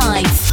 lights.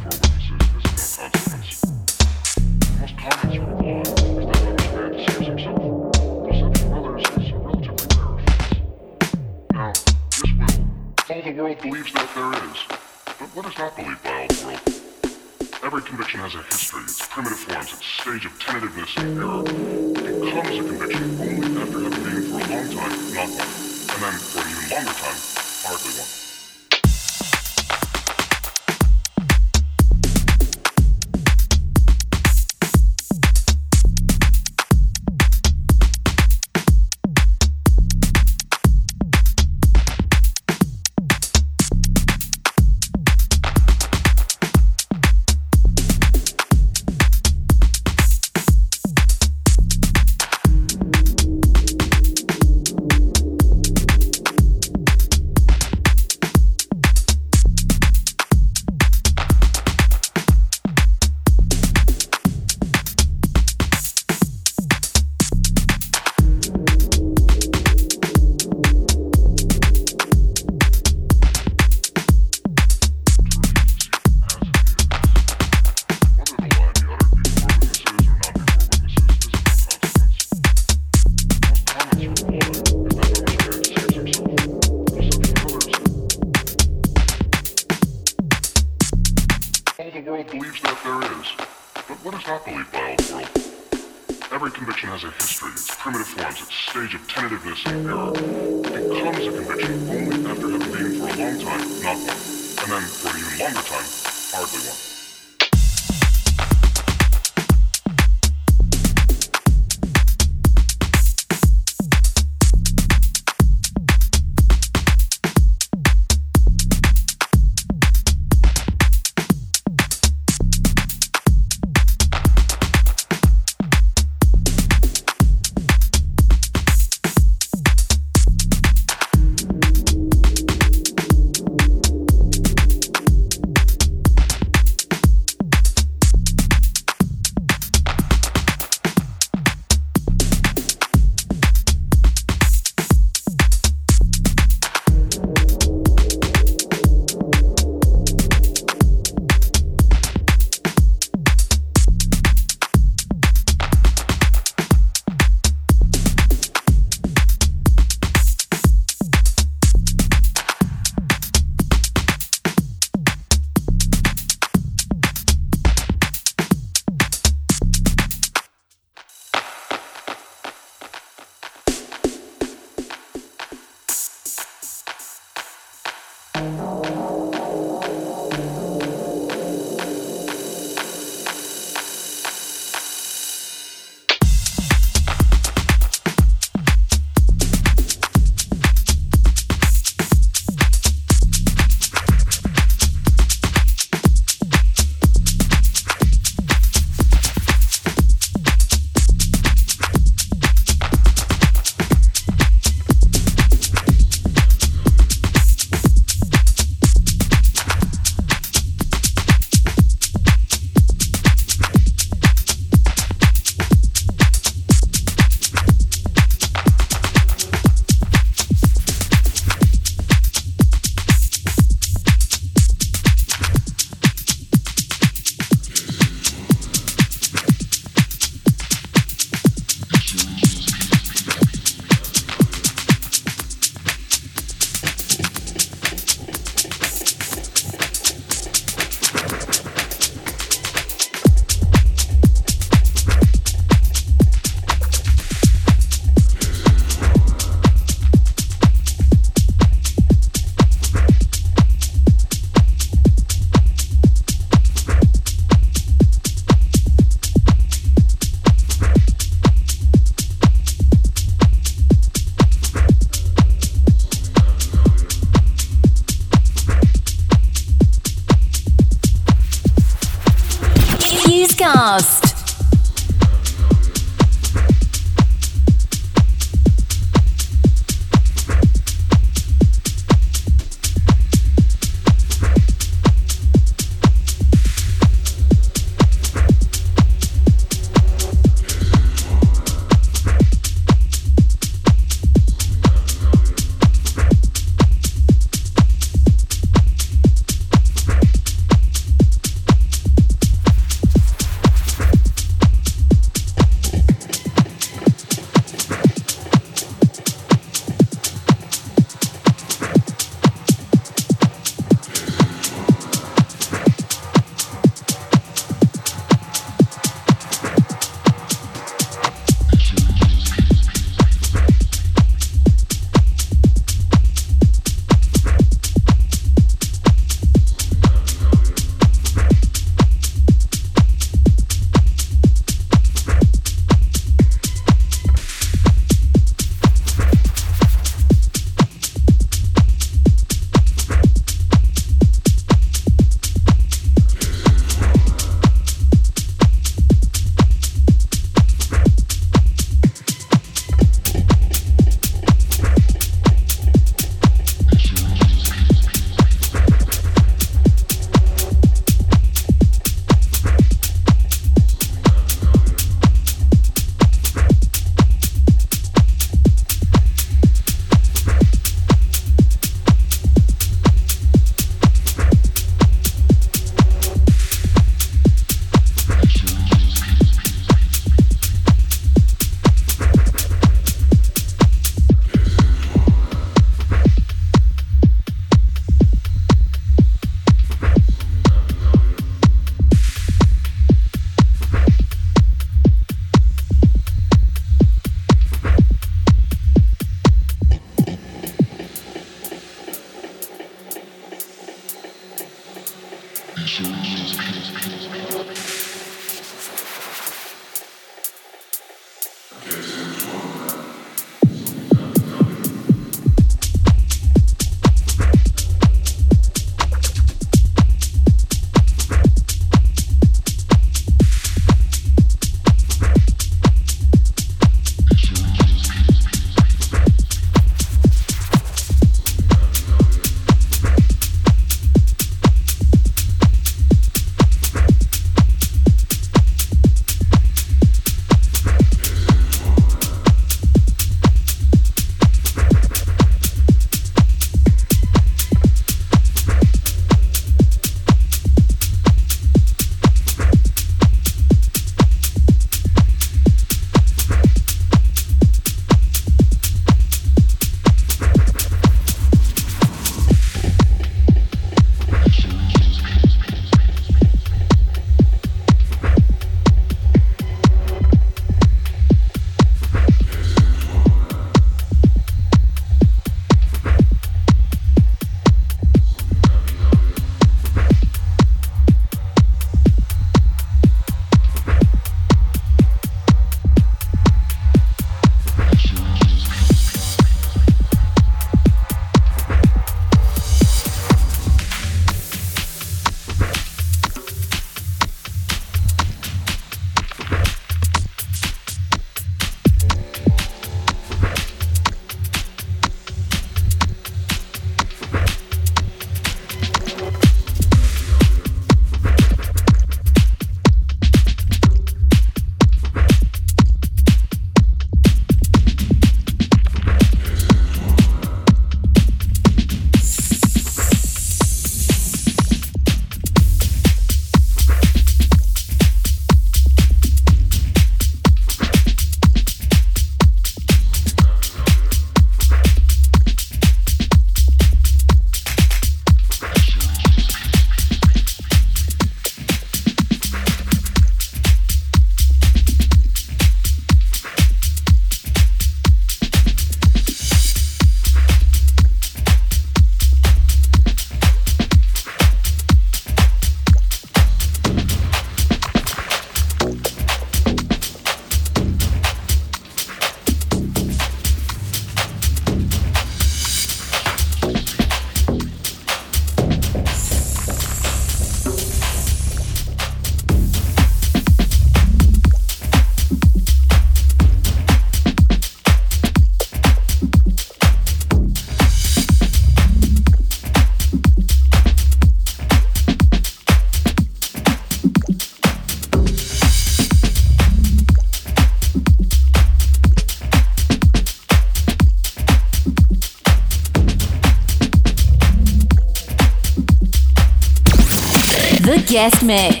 Mix.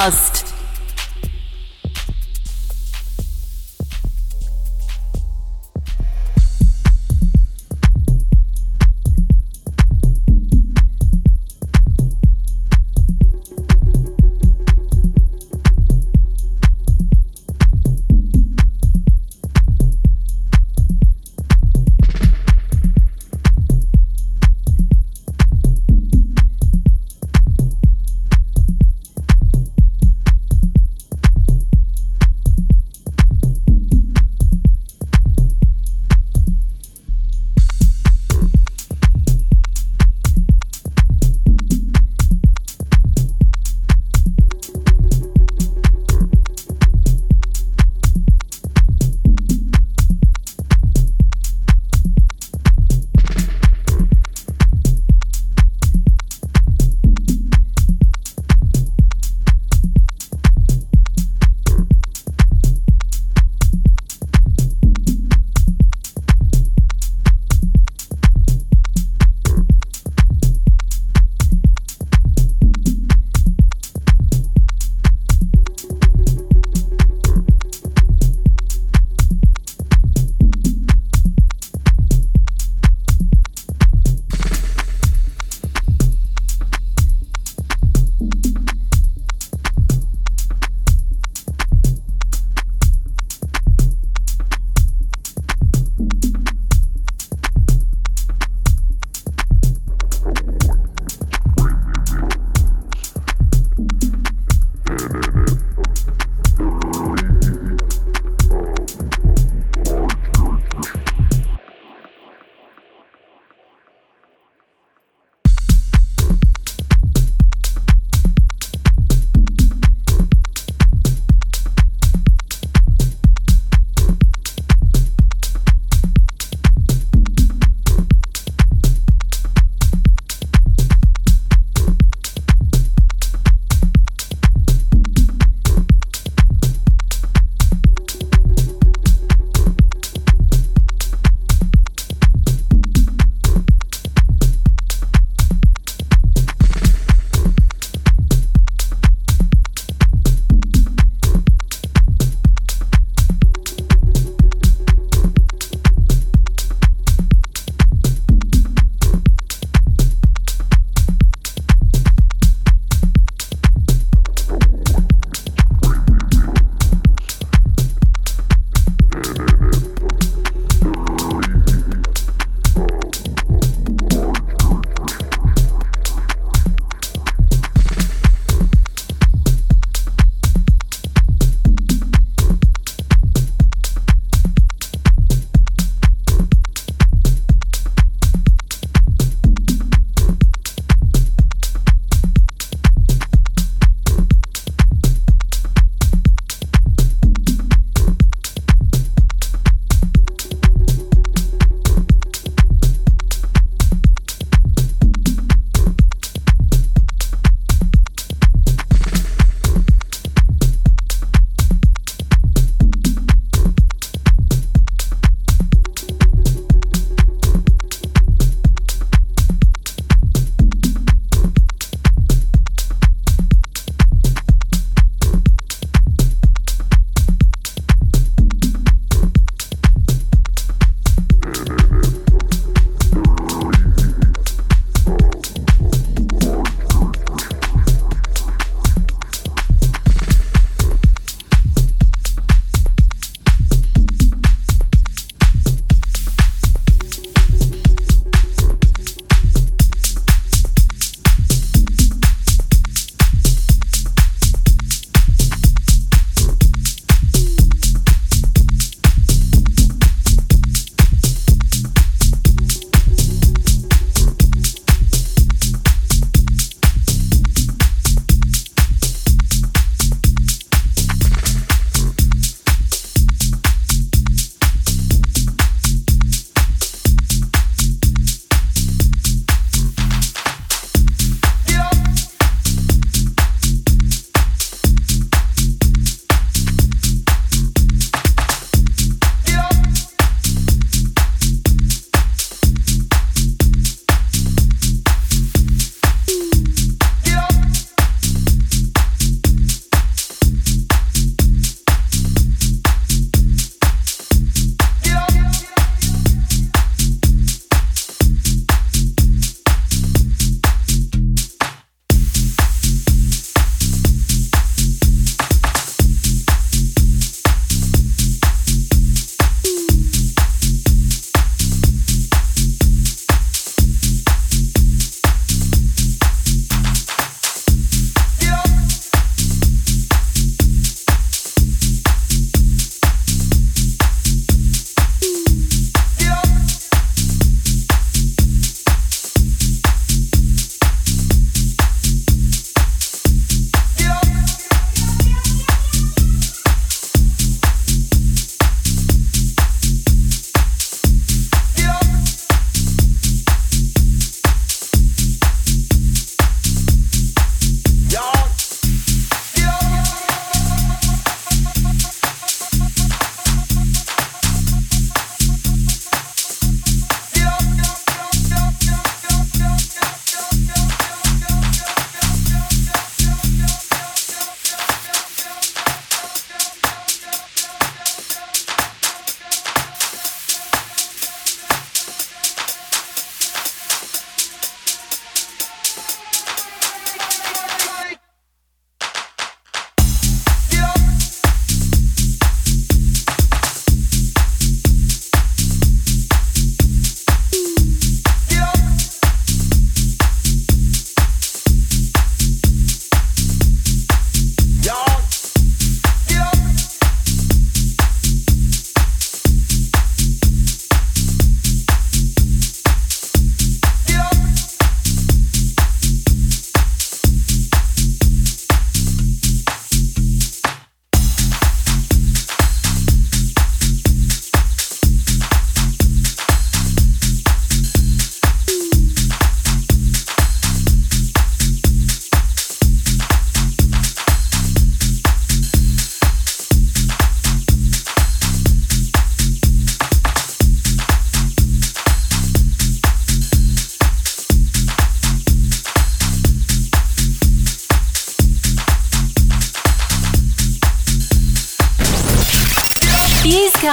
House.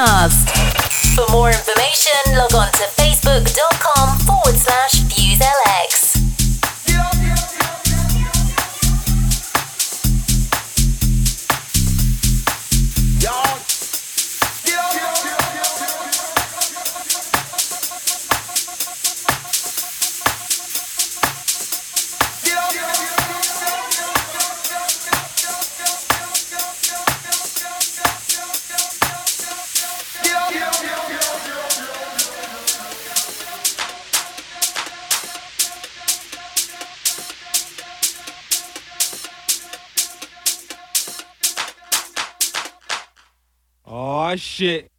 Podcast. For more information, shit.